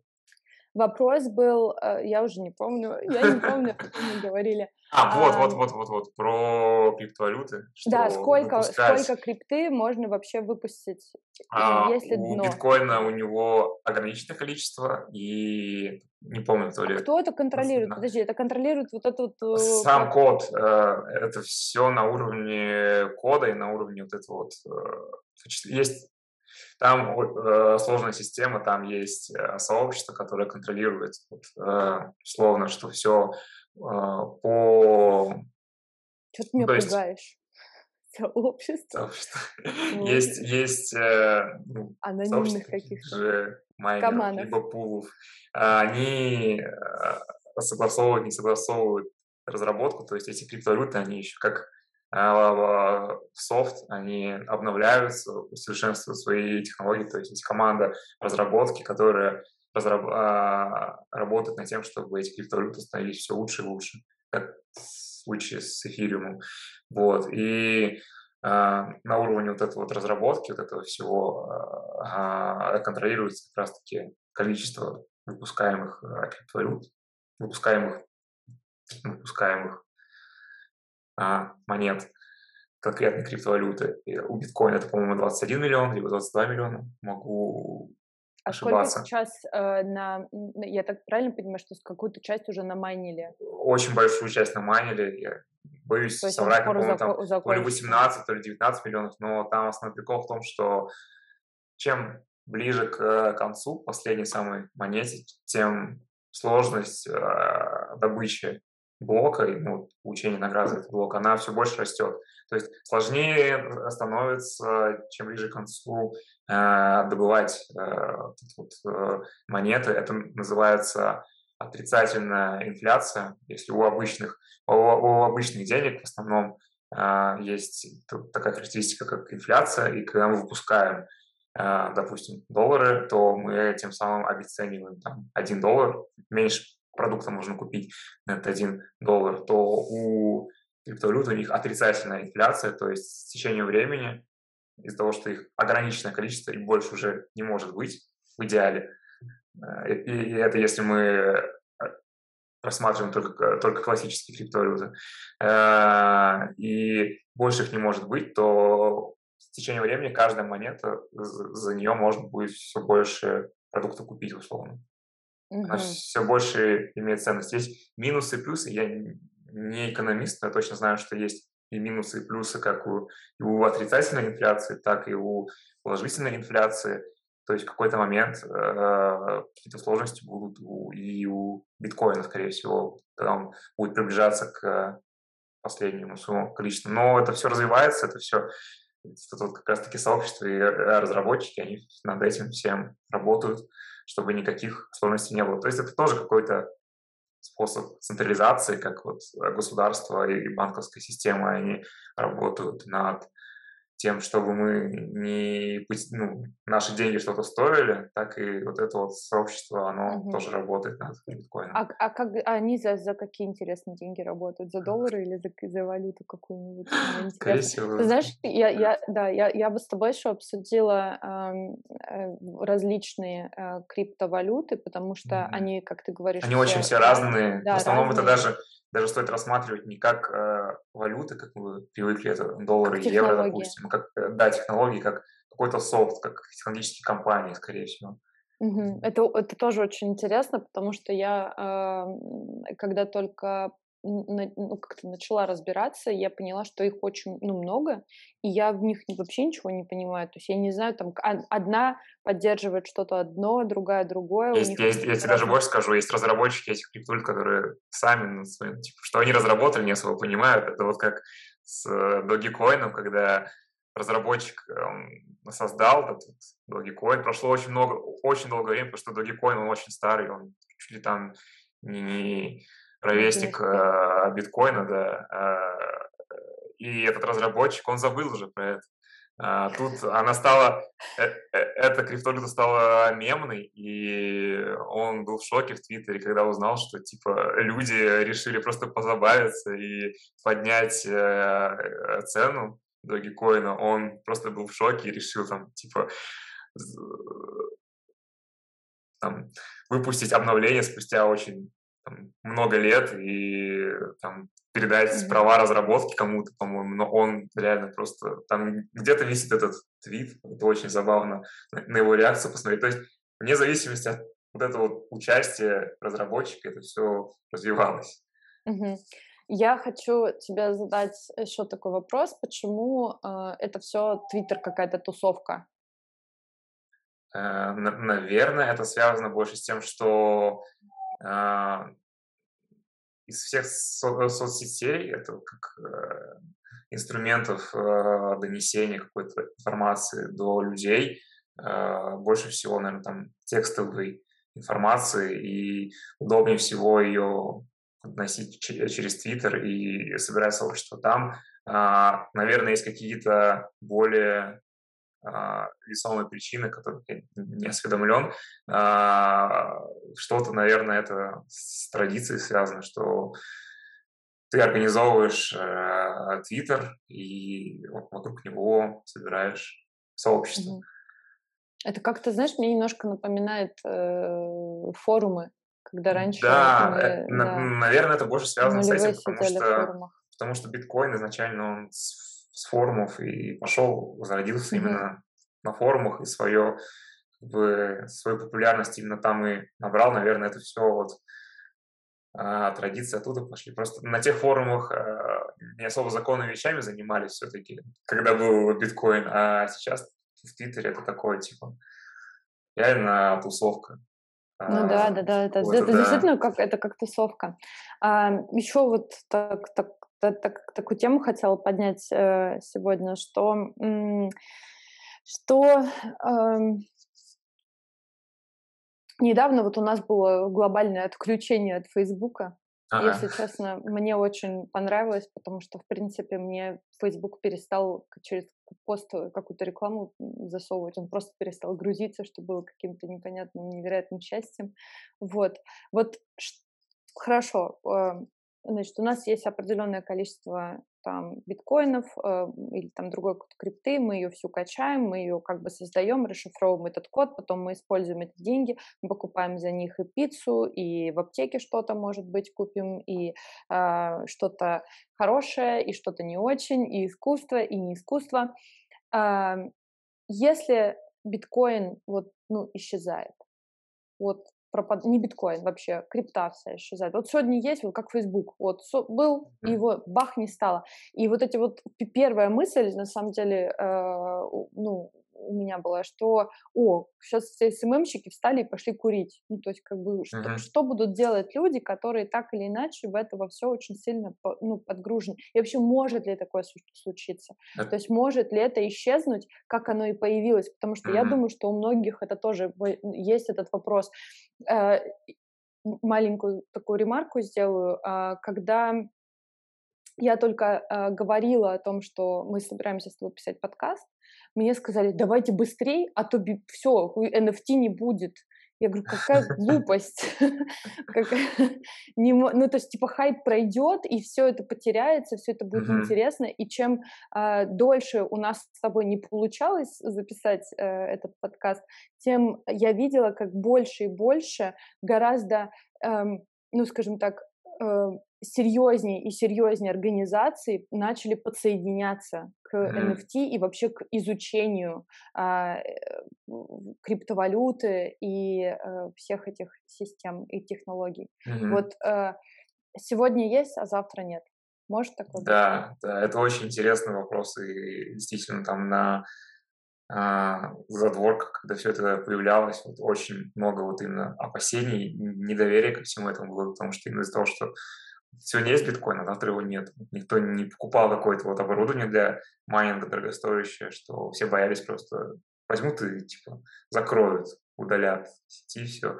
Вопрос был, э, я уже не помню, я не помню, о чем мы говорили. А, вот, вот, вот, вот, вот, про криптовалюты. Да, сколько, сколько крипты можно вообще выпустить, а, если у дно? биткоина у него ограниченное количество, и не помню, то ли... А кто это контролирует? Подожди, это контролирует вот этот... Э, Сам код, э, это все на уровне кода и на уровне вот этого вот... Есть там э, сложная система, там есть э, сообщество, которое контролирует, вот, э, словно, что все э, по... Что ты меня есть... пугаешь? Сообщество? Сообщество. Вот. Есть, есть э, ну, анонимных каких-то майнеров, либо пулов. Они э, согласовывают, не согласовывают разработку, то есть эти криптовалюты, они еще как а, софт, они обновляются, усовершенствуют свои технологии, то есть есть команда разработки, которая разраб, а, работает над тем, чтобы эти криптовалюты становились все лучше и лучше, как в случае с эфириумом. Вот. И а, на уровне вот этой вот разработки, вот этого всего а, контролируется как раз-таки количество выпускаемых а, криптовалют, выпускаемых, выпускаемых а, монет конкретной криптовалюты. И у биткоина это, по-моему, 21 миллион, либо 22 миллиона. Могу а ошибаться. сколько сейчас э, на... Я так правильно понимаю, что какую-то часть уже намайнили? Очень большую часть намайнили. Я боюсь то соврать, по-моему, там то ли 18, то ли 19 миллионов, но там основной прикол в том, что чем ближе к концу последней самой монете, тем сложность э, добычи блока, ну, получение награды этот блок, она все больше растет. То есть сложнее становится, чем ближе к концу, э, добывать э, вот, э, монеты. Это называется отрицательная инфляция. Если у обычных, у, у обычных денег в основном э, есть такая характеристика, как инфляция, и когда мы выпускаем э, допустим, доллары, то мы тем самым обесцениваем там, 1 доллар, меньше продукта можно купить на этот 1 доллар, то у криптовалют у них отрицательная инфляция, то есть с течением времени из-за того, что их ограниченное количество и больше уже не может быть в идеале. Э, и, и это если мы э, рассматриваем только, только классические криптовалюты, э, и больше их не может быть, то с течением времени каждая монета, за нее можно будет все больше продукта купить условно. Угу. Она все больше имеет ценность. Есть минусы и плюсы. Я не экономист, но я точно знаю, что есть и минусы, и плюсы как у, и у отрицательной инфляции, так и у положительной инфляции. То есть в какой-то момент э, какие-то сложности будут у, и у биткоина, скорее всего, когда он будет приближаться к последнему своему количеству. Но это все развивается, это все это вот как раз-таки сообщество и разработчики, они над этим всем работают чтобы никаких сложностей не было. То есть это тоже какой-то способ централизации, как вот государство и банковская система, они работают над тем, чтобы мы не ну, наши деньги что-то стоили, так и вот это вот сообщество, оно угу. тоже работает над биткоином. А, а как а они за, за какие интересные деньги работают? За доллары или за, за валюту какую-нибудь? Скорее всего. Ты знаешь, я, я, да, я, я бы с тобой еще обсудила э, различные э, криптовалюты, потому что mm они, как ты говоришь... Они все, очень все разные. Да, В основном разные. это даже даже стоит рассматривать не как э, валюты, как мы привыкли, это доллары и евро, допустим, как, э, да, технологии, как какой-то софт, как технологические компании, скорее всего. Угу. Это, это тоже очень интересно, потому что я, э, когда только ну, как-то начала разбираться, я поняла, что их очень ну, много, и я в них вообще ничего не понимаю. То есть я не знаю, там одна поддерживает что-то одно, другая другое. Есть, есть, я тебе даже больше скажу, есть разработчики этих криптуль, которые сами, типа, что они разработали, не особо понимают. Это вот как с Dogecoin, когда разработчик он создал этот Dogecoin. Прошло очень много, очень долгое время, потому что Dogecoin, он очень старый, он чуть ли там не ровесник э, биткоина, да. Э, и этот разработчик, он забыл уже про это. А, тут она стала, э, э, эта криптовалюта стала мемной, и он был в шоке в Твиттере, когда узнал, что типа люди решили просто позабавиться и поднять э, цену Dogecoin, он просто был в шоке и решил там, типа, там, выпустить обновление спустя очень там, много лет и там, передать права разработки кому-то, по-моему, но он реально просто... Там где-то висит этот твит, это очень забавно, на его реакцию посмотреть. То есть вне зависимости от вот этого вот участия разработчика это все развивалось. Mm-hmm. Я хочу тебе задать еще такой вопрос, почему э, это все Твиттер какая-то тусовка? Э, наверное, это связано больше с тем, что из всех со- соцсетей, это как э, инструментов э, донесения какой-то информации до людей, э, больше всего, наверное, там текстовой информации, и удобнее всего ее носить через Твиттер и собирать сообщество там. А, наверное, есть какие-то более а, весомые причины, которых я не осведомлен. А, что-то, наверное, это с традицией связано, что ты организовываешь э, Твиттер и вокруг него собираешь сообщество. Это как-то, знаешь, мне немножко напоминает э, форумы когда раньше... Да, мы, э, на, да, наверное, это больше связано с этим, потому что, потому что биткоин изначально он с, с форумов и пошел, зародился именно на форумах и свое, как бы, свою популярность именно там и набрал, наверное, это все вот а, традиции оттуда пошли. Просто на тех форумах а, не особо законными вещами занимались все-таки, когда был биткоин, а сейчас в Твиттере это такое, типа, реально тусовка. Ну да, да, да, это, вот, это да. действительно как это как тусовка. А, еще вот так, так, так, так, такую тему хотела поднять э, сегодня, что что э, недавно вот у нас было глобальное отключение от Фейсбука. Ага. Если честно, мне очень понравилось, потому что, в принципе, мне Facebook перестал через пост какую-то рекламу засовывать, он просто перестал грузиться, что было каким-то непонятным, невероятным счастьем. Вот. Вот хорошо, эм, Значит, у нас есть определенное количество там биткоинов э, или там другой крипты, мы ее всю качаем, мы ее как бы создаем, расшифровываем этот код, потом мы используем эти деньги, мы покупаем за них и пиццу, и в аптеке что-то, может быть, купим, и э, что-то хорошее, и что-то не очень, и искусство, и не искусство. Э, если биткоин вот, ну, исчезает, вот пропад... не биткоин вообще, крипта вся исчезает. Вот сегодня есть, вот как Facebook, вот со... был, и его бах не стало. И вот эти вот первая мысль, на самом деле, э, ну, у меня была, что, о, сейчас все СММщики встали и пошли курить. Ну, то есть, как бы, что, uh-huh. что будут делать люди, которые так или иначе в это во все очень сильно ну, подгружены? И вообще, может ли такое случиться? Uh-huh. То есть, может ли это исчезнуть, как оно и появилось? Потому что uh-huh. я думаю, что у многих это тоже есть этот вопрос. Э, маленькую такую ремарку сделаю. А, когда я только э, говорила о том, что мы собираемся с тобой писать подкаст, мне сказали, давайте быстрее, а то все, NFT не будет. Я говорю, какая глупость. Ну, то есть, типа, хайп пройдет, и все это потеряется, все это будет интересно. И чем а, дольше у нас с тобой не получалось записать э, этот подкаст, тем я видела, как больше и больше гораздо, эм, ну, скажем так, э, серьезнее и серьезнее организации начали подсоединяться к NFT и вообще к изучению а, э, криптовалюты и а, всех этих систем и технологий. Mm-hmm. Вот а, сегодня есть, а завтра нет. Может такое да, быть? Да, это очень интересный вопрос, и действительно там на а, задворках, когда все это появлялось, вот очень много вот именно опасений, недоверия ко всему этому было, потому что именно из-за того, что сегодня есть биткоин, а завтра его нет. Никто не покупал какое-то вот оборудование для майнинга дорогостоящее, что все боялись просто возьмут и типа закроют, удалят сети все.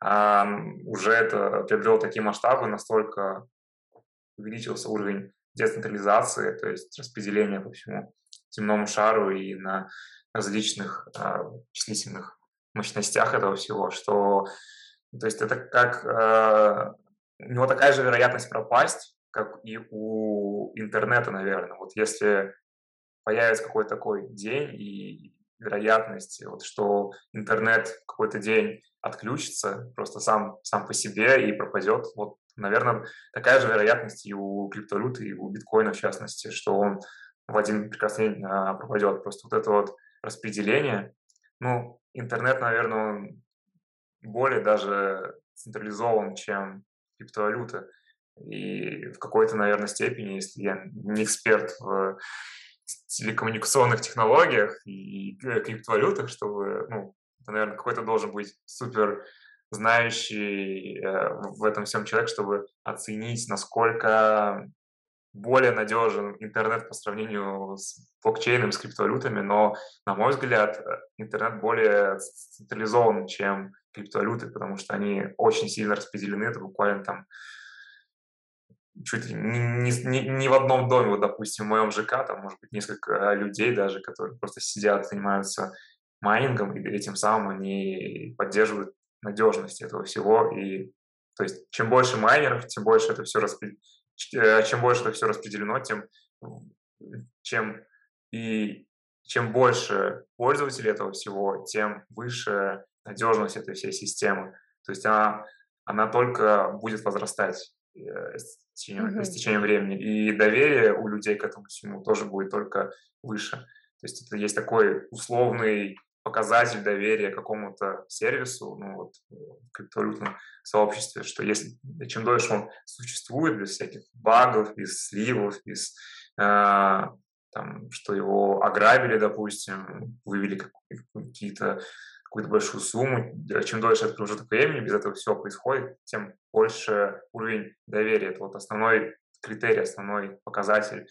А уже это приобрело такие масштабы, настолько увеличился уровень децентрализации, то есть распределения по всему земному шару и на различных э, числительных мощностях этого всего, что то есть это как э, у него такая же вероятность пропасть, как и у интернета, наверное. Вот если появится какой-то такой день и вероятность, вот, что интернет какой-то день отключится просто сам, сам по себе и пропадет, вот, наверное, такая же вероятность и у криптовалюты, и у биткоина в частности, что он в один прекрасный день а, пропадет. Просто вот это вот распределение, ну, интернет, наверное, он более даже централизован, чем криптовалюта. И в какой-то, наверное, степени, если я не эксперт в телекоммуникационных технологиях и криптовалютах, чтобы, ну, это, наверное, какой-то должен быть супер знающий э, в этом всем человек, чтобы оценить, насколько более надежен интернет по сравнению с блокчейном, с криптовалютами, но, на мой взгляд, э, интернет более централизован, чем криптовалюты, потому что они очень сильно распределены, это буквально там чуть ли не, не, не в одном доме, вот, допустим, в моем ЖК, там, может быть, несколько людей даже, которые просто сидят, занимаются майнингом, и этим самым они поддерживают надежность этого всего. И, то есть, чем больше майнеров, тем больше это все распределено, э, чем больше это все распределено, тем, чем и чем больше пользователей этого всего, тем выше надежность этой всей системы. То есть она, она только будет возрастать э, с течением, mm-hmm. с течением времени. И доверие у людей к этому всему тоже будет только выше. То есть это есть такой условный показатель доверия какому-то сервису, ну вот в криптовалютном сообществе, что если чем дольше он существует без всяких багов, без сливов, без э, там, что его ограбили, допустим, вывели какие-то какую-то большую сумму. Чем дольше это промежуток времени, без этого все происходит, тем больше уровень доверия. Это вот основной критерий, основной показатель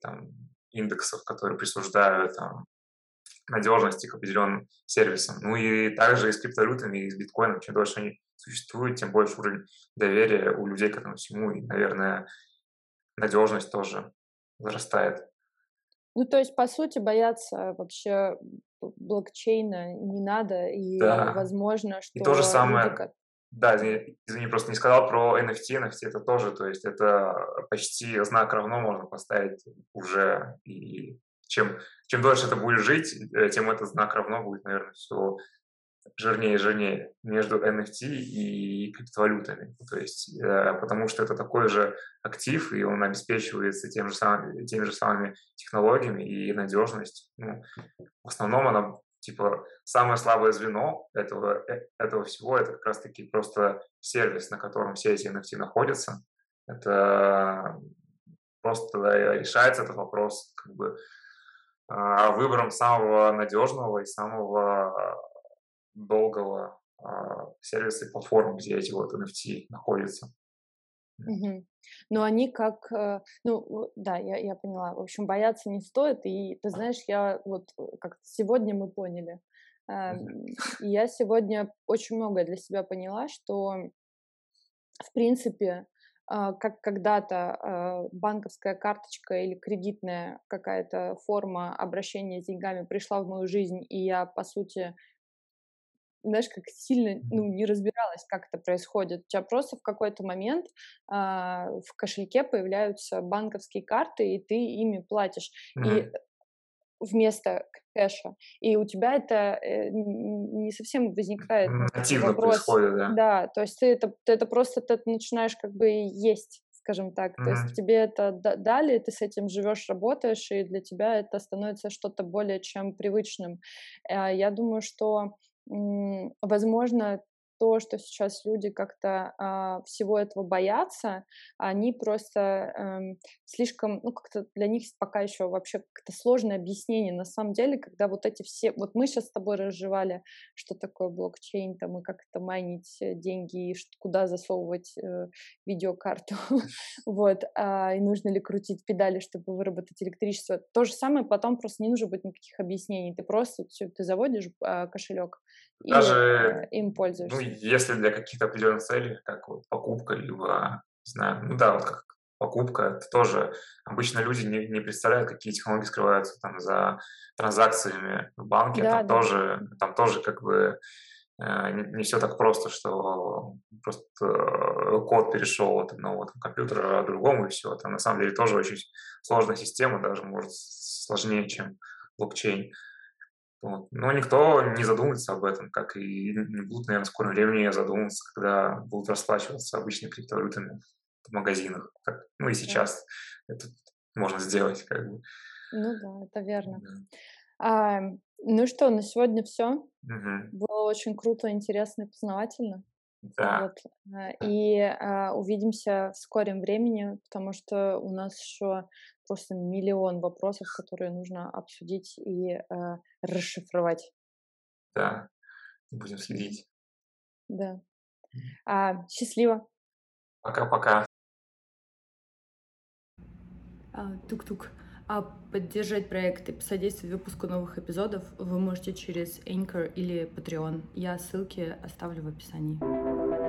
там, индексов, которые присуждают там, надежности к определенным сервисам. Ну и также и с криптовалютами, и с биткоином. Чем дольше они существуют, тем больше уровень доверия у людей к этому всему. И, наверное, надежность тоже возрастает. Ну, то есть, по сути, бояться вообще блокчейна не надо, и да. возможно, что... И то же самое, да, извини, извини, просто не сказал про NFT, NFT это тоже, то есть это почти знак равно можно поставить уже, и чем, чем дольше это будет жить, э, тем этот знак равно будет, наверное, все жирнее и жирнее между NFT и криптовалютами. То есть, э, потому что это такой же актив, и он обеспечивается тем же самыми, теми же самыми технологиями и надежность. Ну, в основном она типа самое слабое звено этого, э, этого всего это как раз-таки просто сервис, на котором все эти NFT находятся. Это просто решается этот вопрос как бы выбором самого надежного и самого долгого а, сервиса и платформы, где эти вот NFT находятся. Угу. Но они как, э, ну да, я, я поняла. В общем, бояться не стоит. И ты знаешь, я вот э, как сегодня мы поняли. Э, я сегодня очень многое для себя поняла, что в принципе а, как когда-то а, банковская карточка или кредитная какая-то форма обращения с деньгами пришла в мою жизнь, и я, по сути, знаешь, как сильно ну, не разбиралась, как это происходит. У тебя просто в какой-то момент э, в кошельке появляются банковские карты, и ты ими платишь. Mm-hmm. И вместо кэша. И у тебя это э, не совсем возникает Активно вопрос. происходит, да. Да, то есть ты это, ты это просто ты начинаешь как бы есть скажем так. Mm-hmm. То есть тебе это дали, ты с этим живешь, работаешь, и для тебя это становится что-то более чем привычным. Э, я думаю, что возможно, то, что сейчас люди как-то а, всего этого боятся, они просто эм, слишком, ну, как-то для них пока еще вообще как-то сложное объяснение. На самом деле, когда вот эти все, вот мы сейчас с тобой разжевали, что такое блокчейн, там, и как это майнить э, деньги, и куда засовывать э, видеокарту, вот, а, и нужно ли крутить педали, чтобы выработать электричество. То же самое потом просто не нужно быть никаких объяснений. Ты просто, ты заводишь а, кошелек, даже, и им пользуешься. Ну, если для каких-то определенных целей, как вот покупка, либо, не знаю, ну да, вот как покупка, это тоже обычно люди не, не представляют, какие технологии скрываются там за транзакциями в банке, да, там да. тоже, там тоже как бы э, не, все так просто, что просто э, код перешел от одного там, компьютера к другому и все. Это на самом деле тоже очень сложная система, даже может сложнее, чем блокчейн. Вот. Но никто не задумывается об этом, как и не будут, наверное, в скором времени задумываться, когда будут расплачиваться обычными криптовалютами в магазинах. Так, ну и сейчас да. это можно сделать. Как бы. Ну да, это верно. Да. А, ну что, на сегодня все. Угу. Было очень круто, интересно и познавательно. Да. Вот. А, и а, увидимся в скором времени, потому что у нас еще просто миллион вопросов, которые нужно обсудить и э, расшифровать. Да, будем следить. Да. А, счастливо. Пока-пока. А, тук-тук. А поддержать проект и посодействовать выпуску новых эпизодов вы можете через Anchor или Patreon. Я ссылки оставлю в описании.